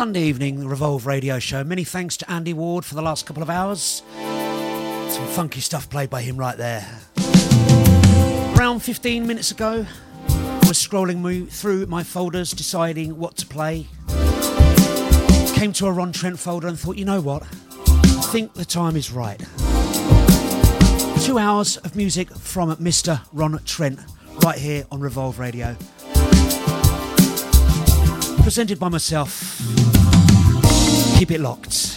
Sunday evening Revolve radio show. Many thanks to Andy Ward for the last couple of hours. Some funky stuff played by him right there. Around 15 minutes ago, I was scrolling through my folders deciding what to play. Came to a Ron Trent folder and thought, you know what? I think the time is right. Two hours of music from Mr. Ron Trent right here on Revolve Radio. Presented by myself. Keep it locked.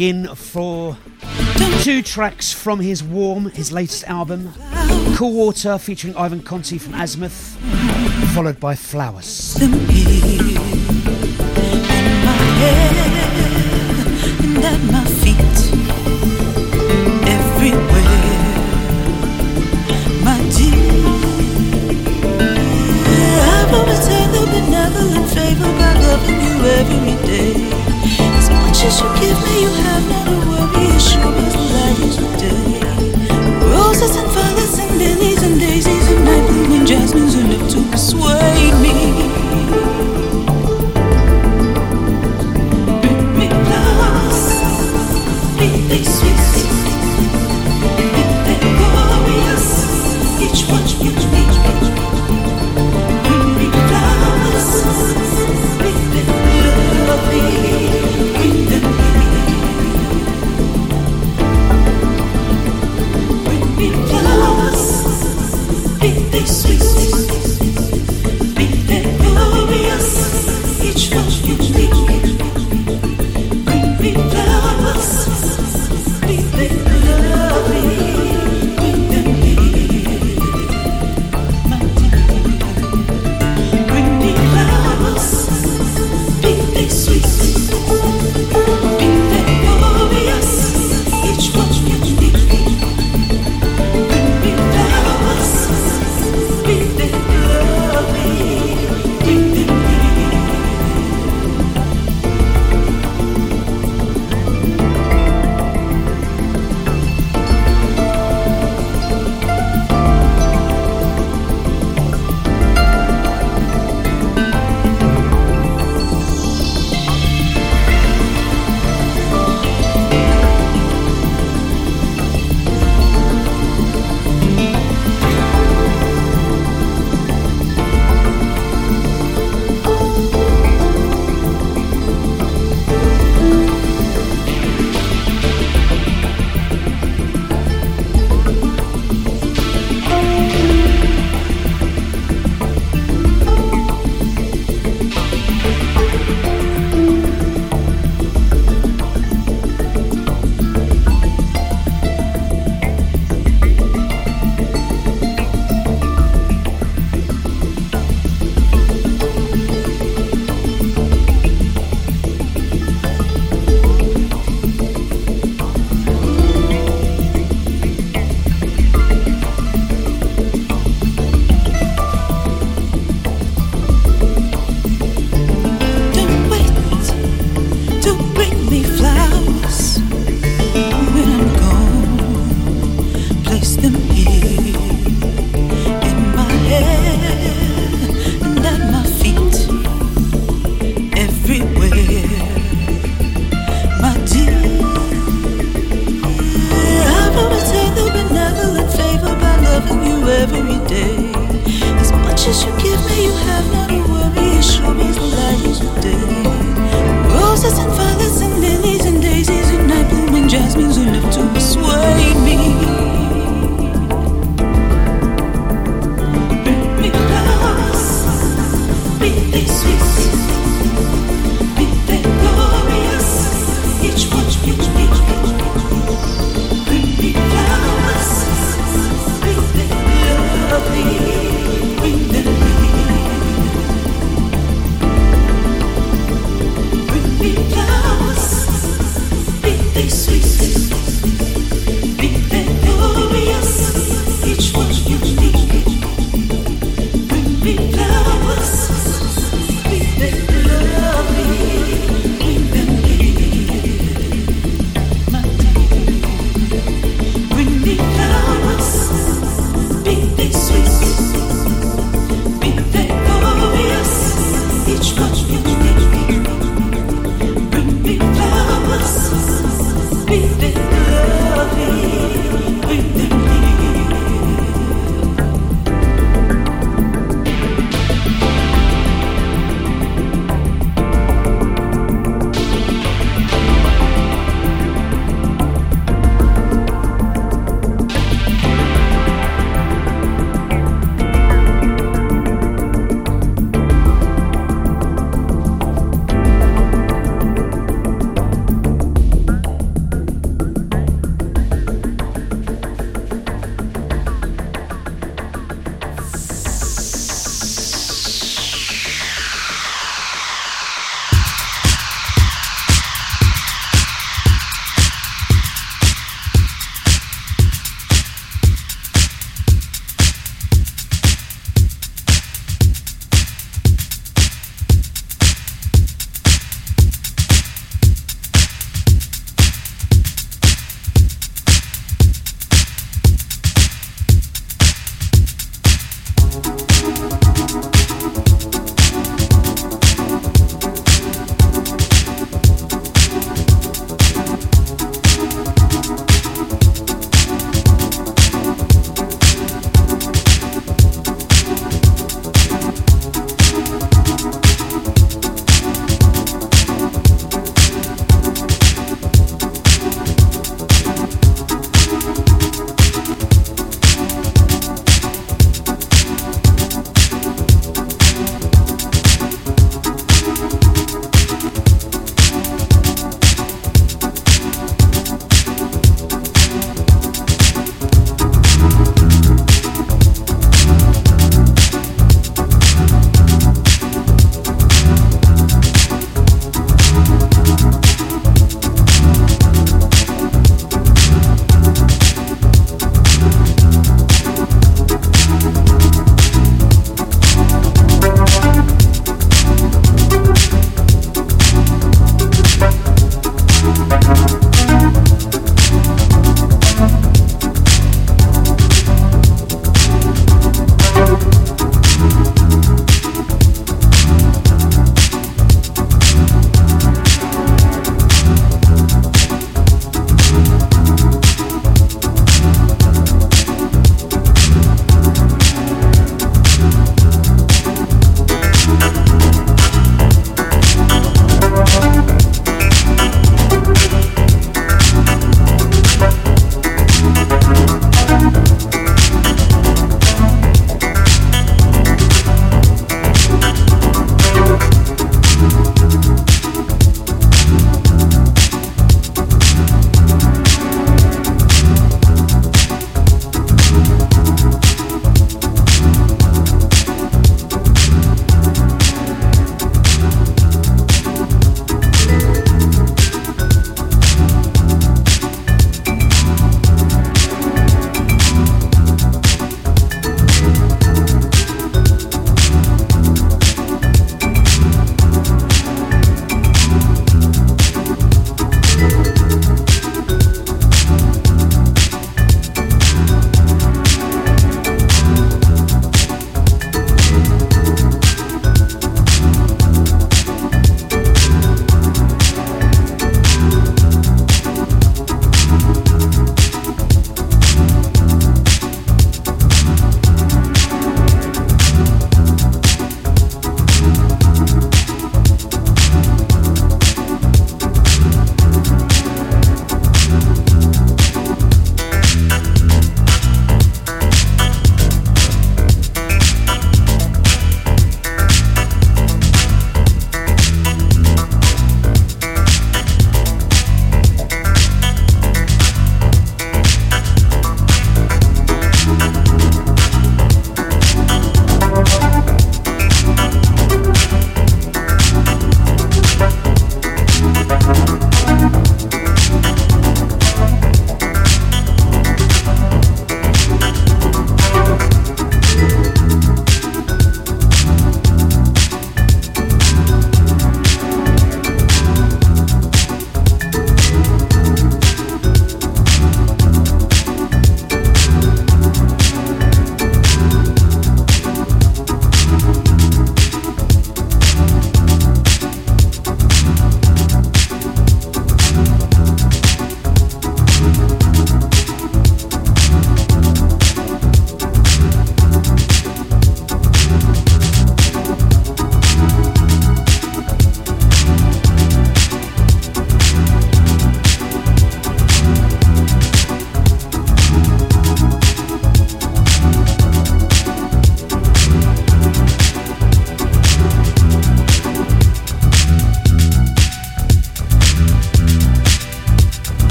Begin for two tracks from his Warm, his latest album. Cool Water featuring Ivan Conti from Azymuth, followed by Flowers. Favor by loving you every day. Much you give me, you have not a worry, as sure the light is the day. Roses and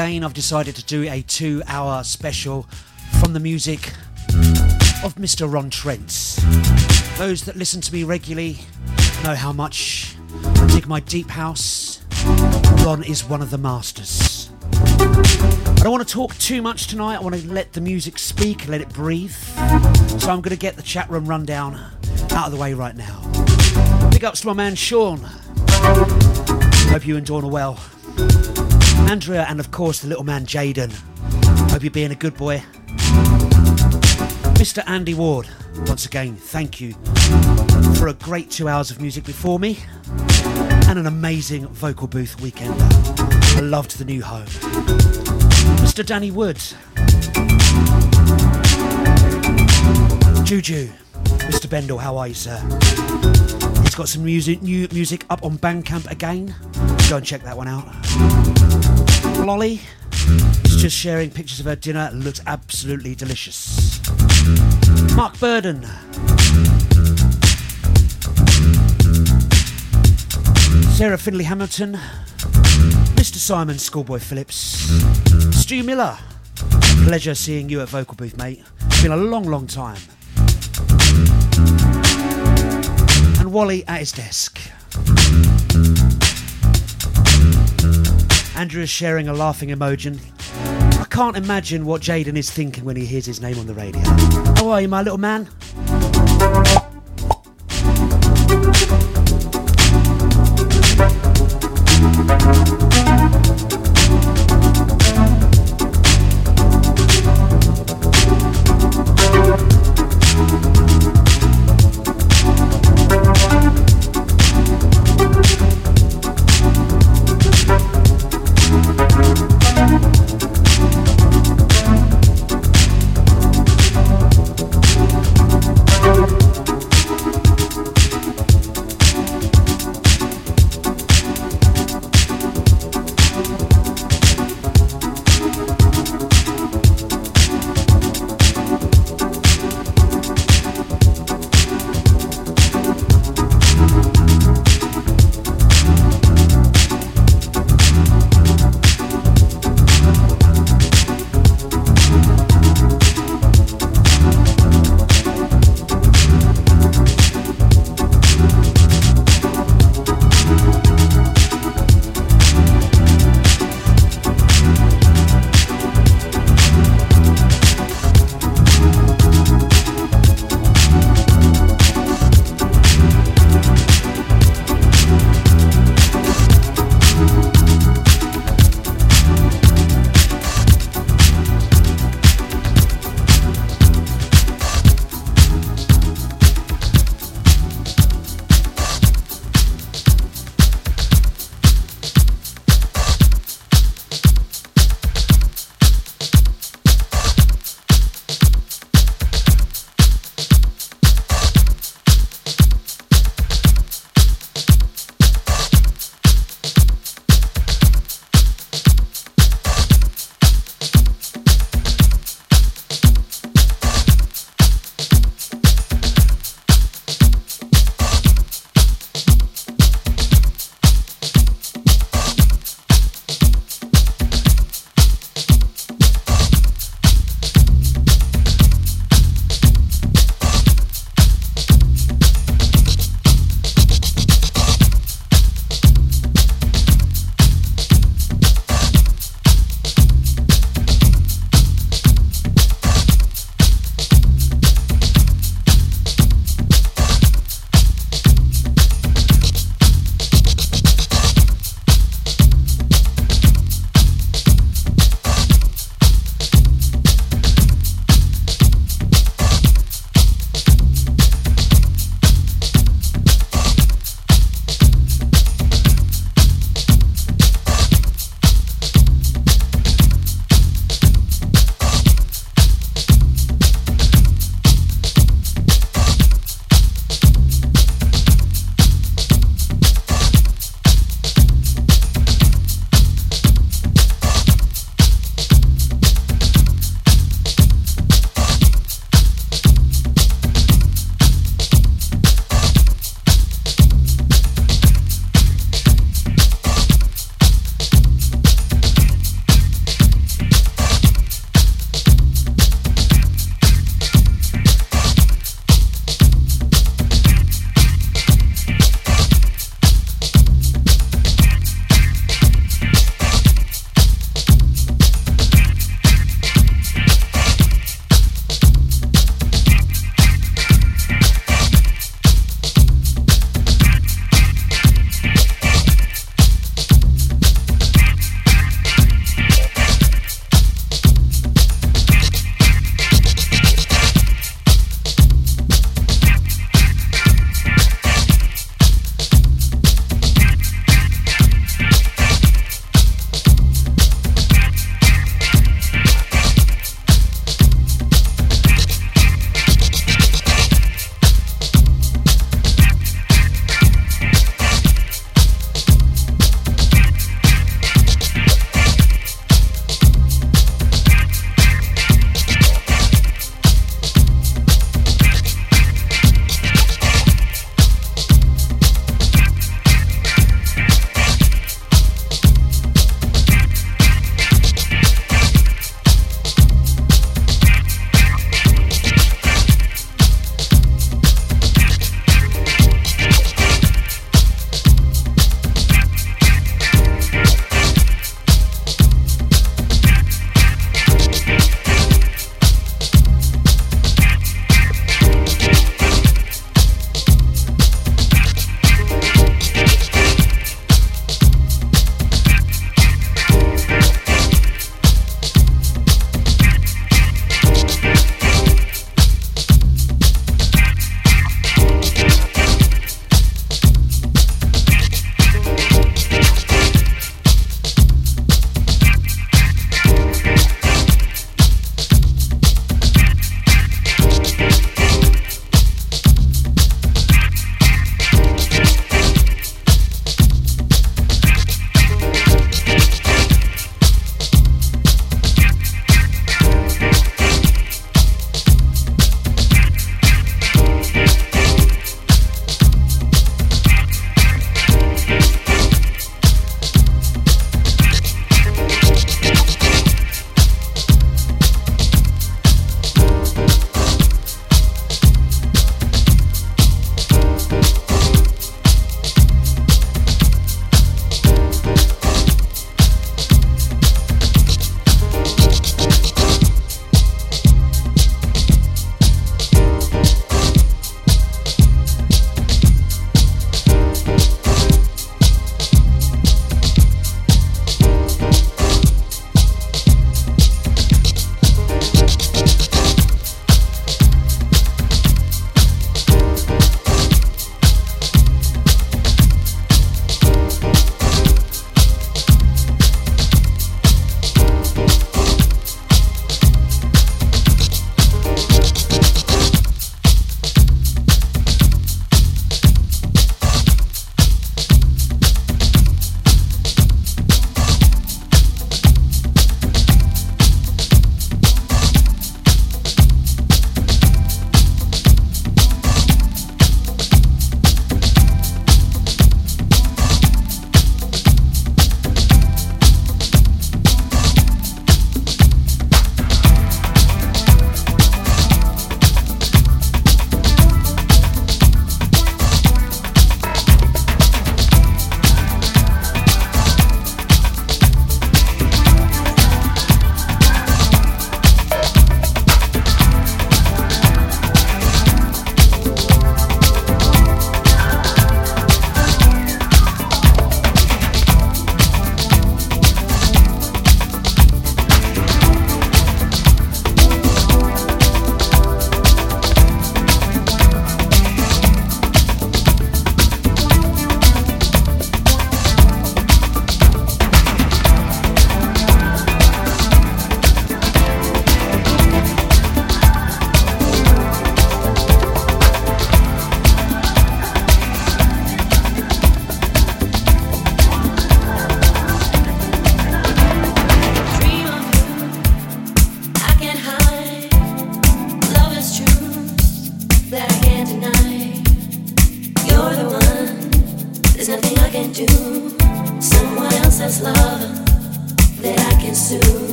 again, I've decided to do a two hour special from the music of Mr. Ron Trent. Those that listen to me regularly know how much I dig my deep house. Ron is one of the masters. I don't want to talk too much tonight, I want to let the music speak, let it breathe. So I'm going to get the chat room rundown out of the way right now. Big ups to my man Sean. Hope you and Dawn are well. Andrea, and of course the little man Jaden. Hope you're being a good boy. Mr. Andy Ward, once again, thank you for a great two hours of music before me and an amazing vocal booth weekend. I loved the new home. Mr. Danny Woods, Juju, Mr. Bendel, how are you, sir? He's got some music, new music up on Bandcamp again. Go and check that one out. Lolly is just sharing pictures of her dinner. It looks absolutely delicious. Mark Burden. Sarah Finley Hamilton. Mr. Simon Schoolboy Phillips. Stu Miller. Pleasure seeing you at Vocal Booth, mate. It's been a long, long time. And Wally at his desk. Andrew is sharing a laughing emoji. I can't imagine what Jaden is thinking when he hears his name on the radio. How are you, my little man?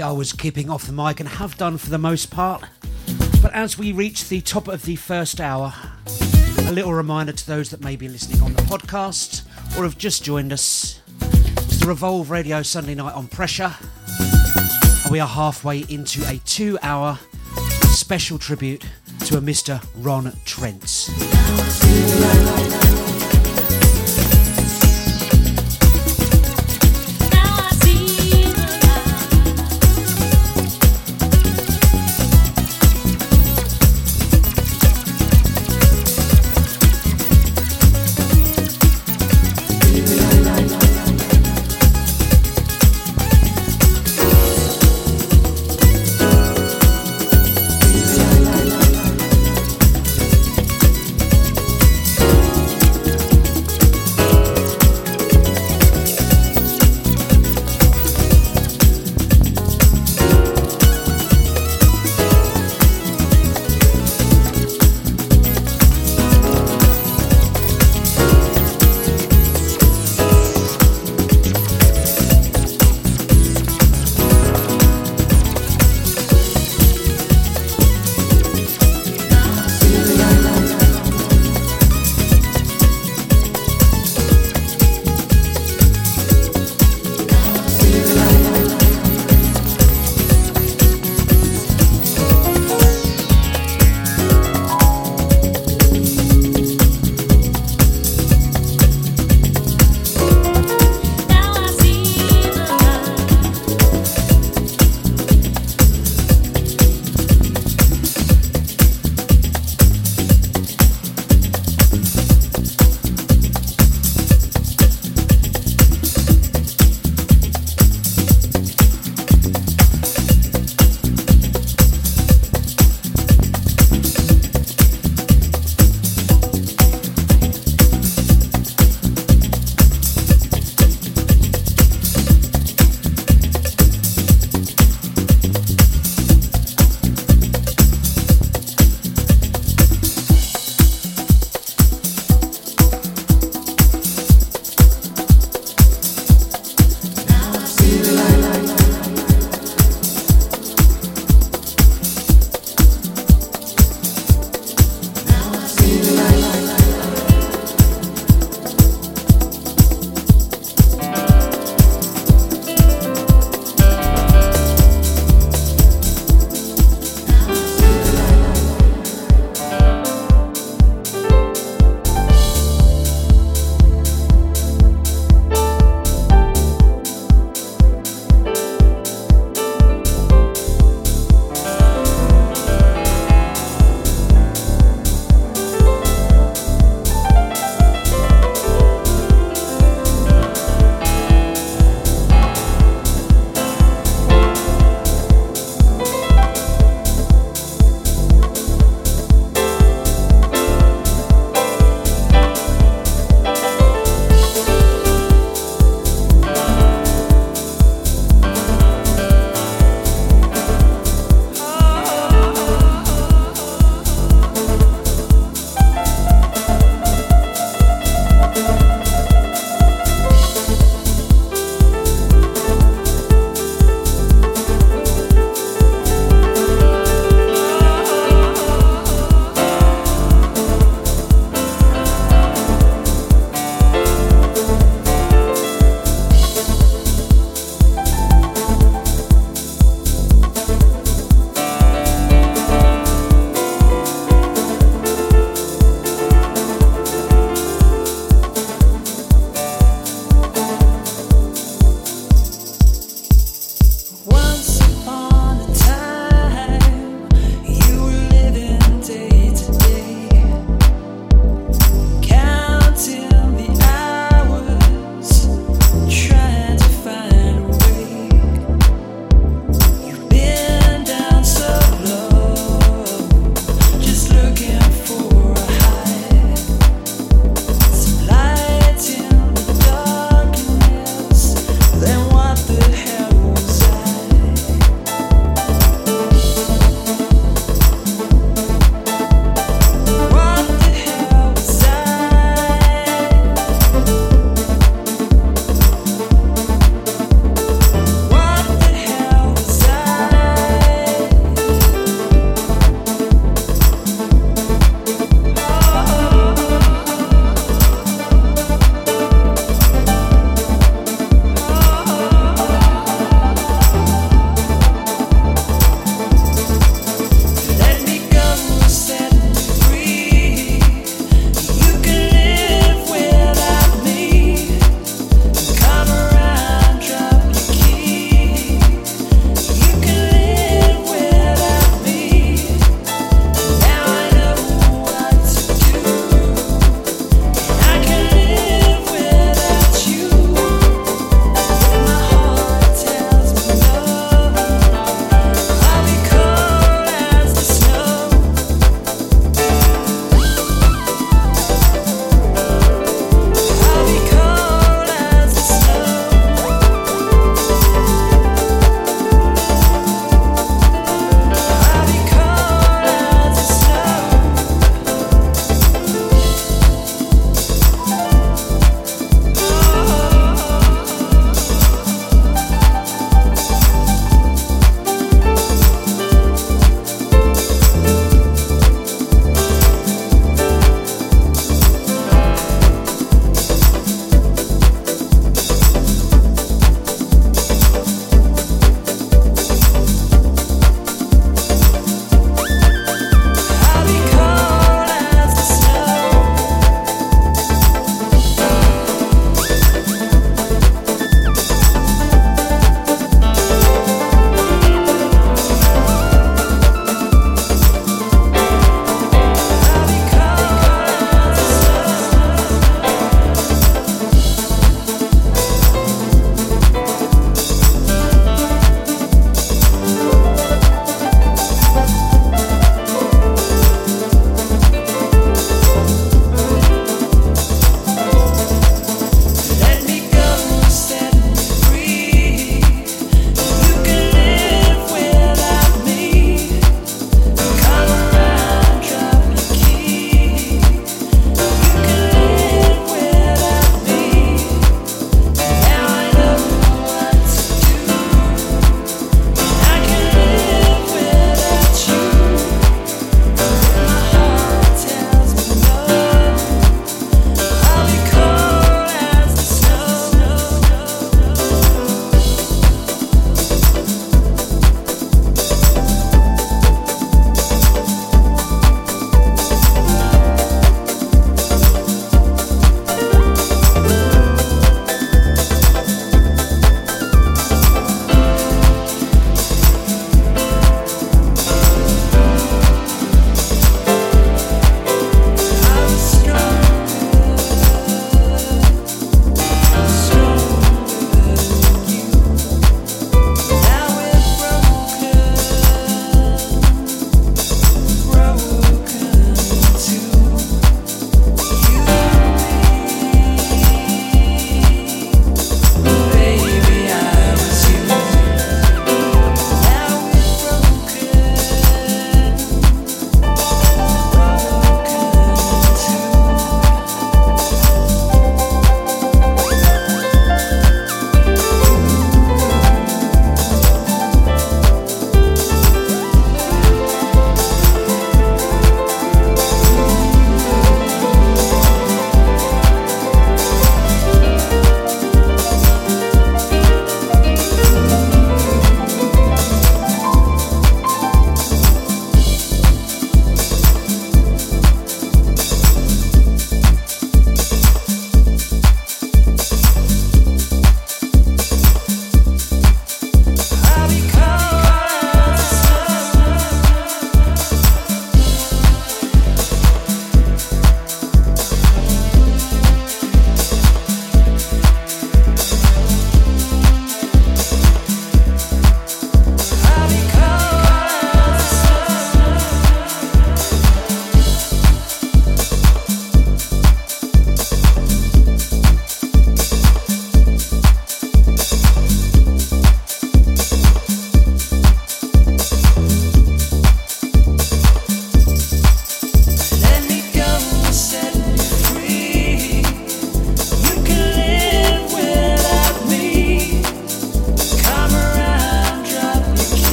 I was keeping off the mic and have done for the most part. But as we reach the top of the first hour, a little reminder to those that may be listening on the podcast or have just joined us. It's the Revolve Radio Sunday night on pressure. And we are halfway into a two hour special tribute to a Mr. Ron Trent.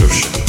görüşürüz.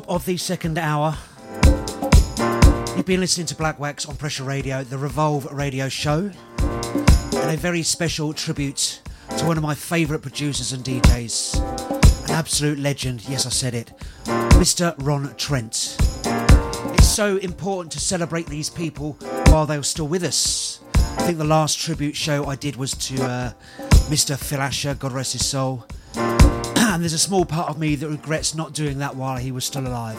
Top of the second hour, you've been listening to Black Wax on Pressure Radio, the Revolve Radio Show, and a very special tribute to one of my favourite producers and DJs, an absolute legend. Yes, I said it, Mr. Ron Trent. It's so important to celebrate these people while they're still with us. I think the last tribute show I did was to uh, Mr. Phil Asher, God rest his soul. And there's a small part of me that regrets not doing that while he was still alive.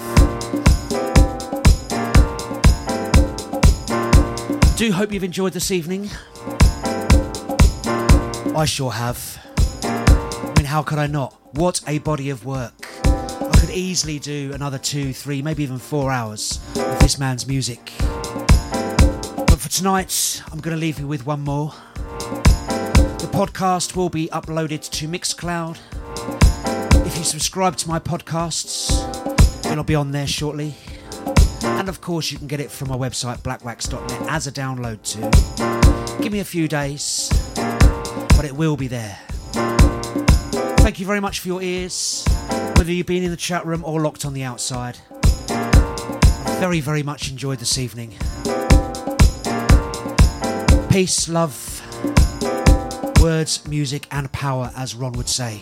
Do hope you've enjoyed this evening. I sure have. I mean, how could I not? What a body of work. I could easily do another two, three, maybe even four hours of this man's music. But for tonight, I'm going to leave you with one more. The podcast will be uploaded to Mixcloud. Subscribe to my podcasts, and it'll be on there shortly. And of course, you can get it from my website, blackwax.net, as a download too. Give me a few days, but it will be there. Thank you very much for your ears, whether you've been in the chat room or locked on the outside. Very, very much enjoyed this evening. Peace, love, words, music, and power, as Ron would say.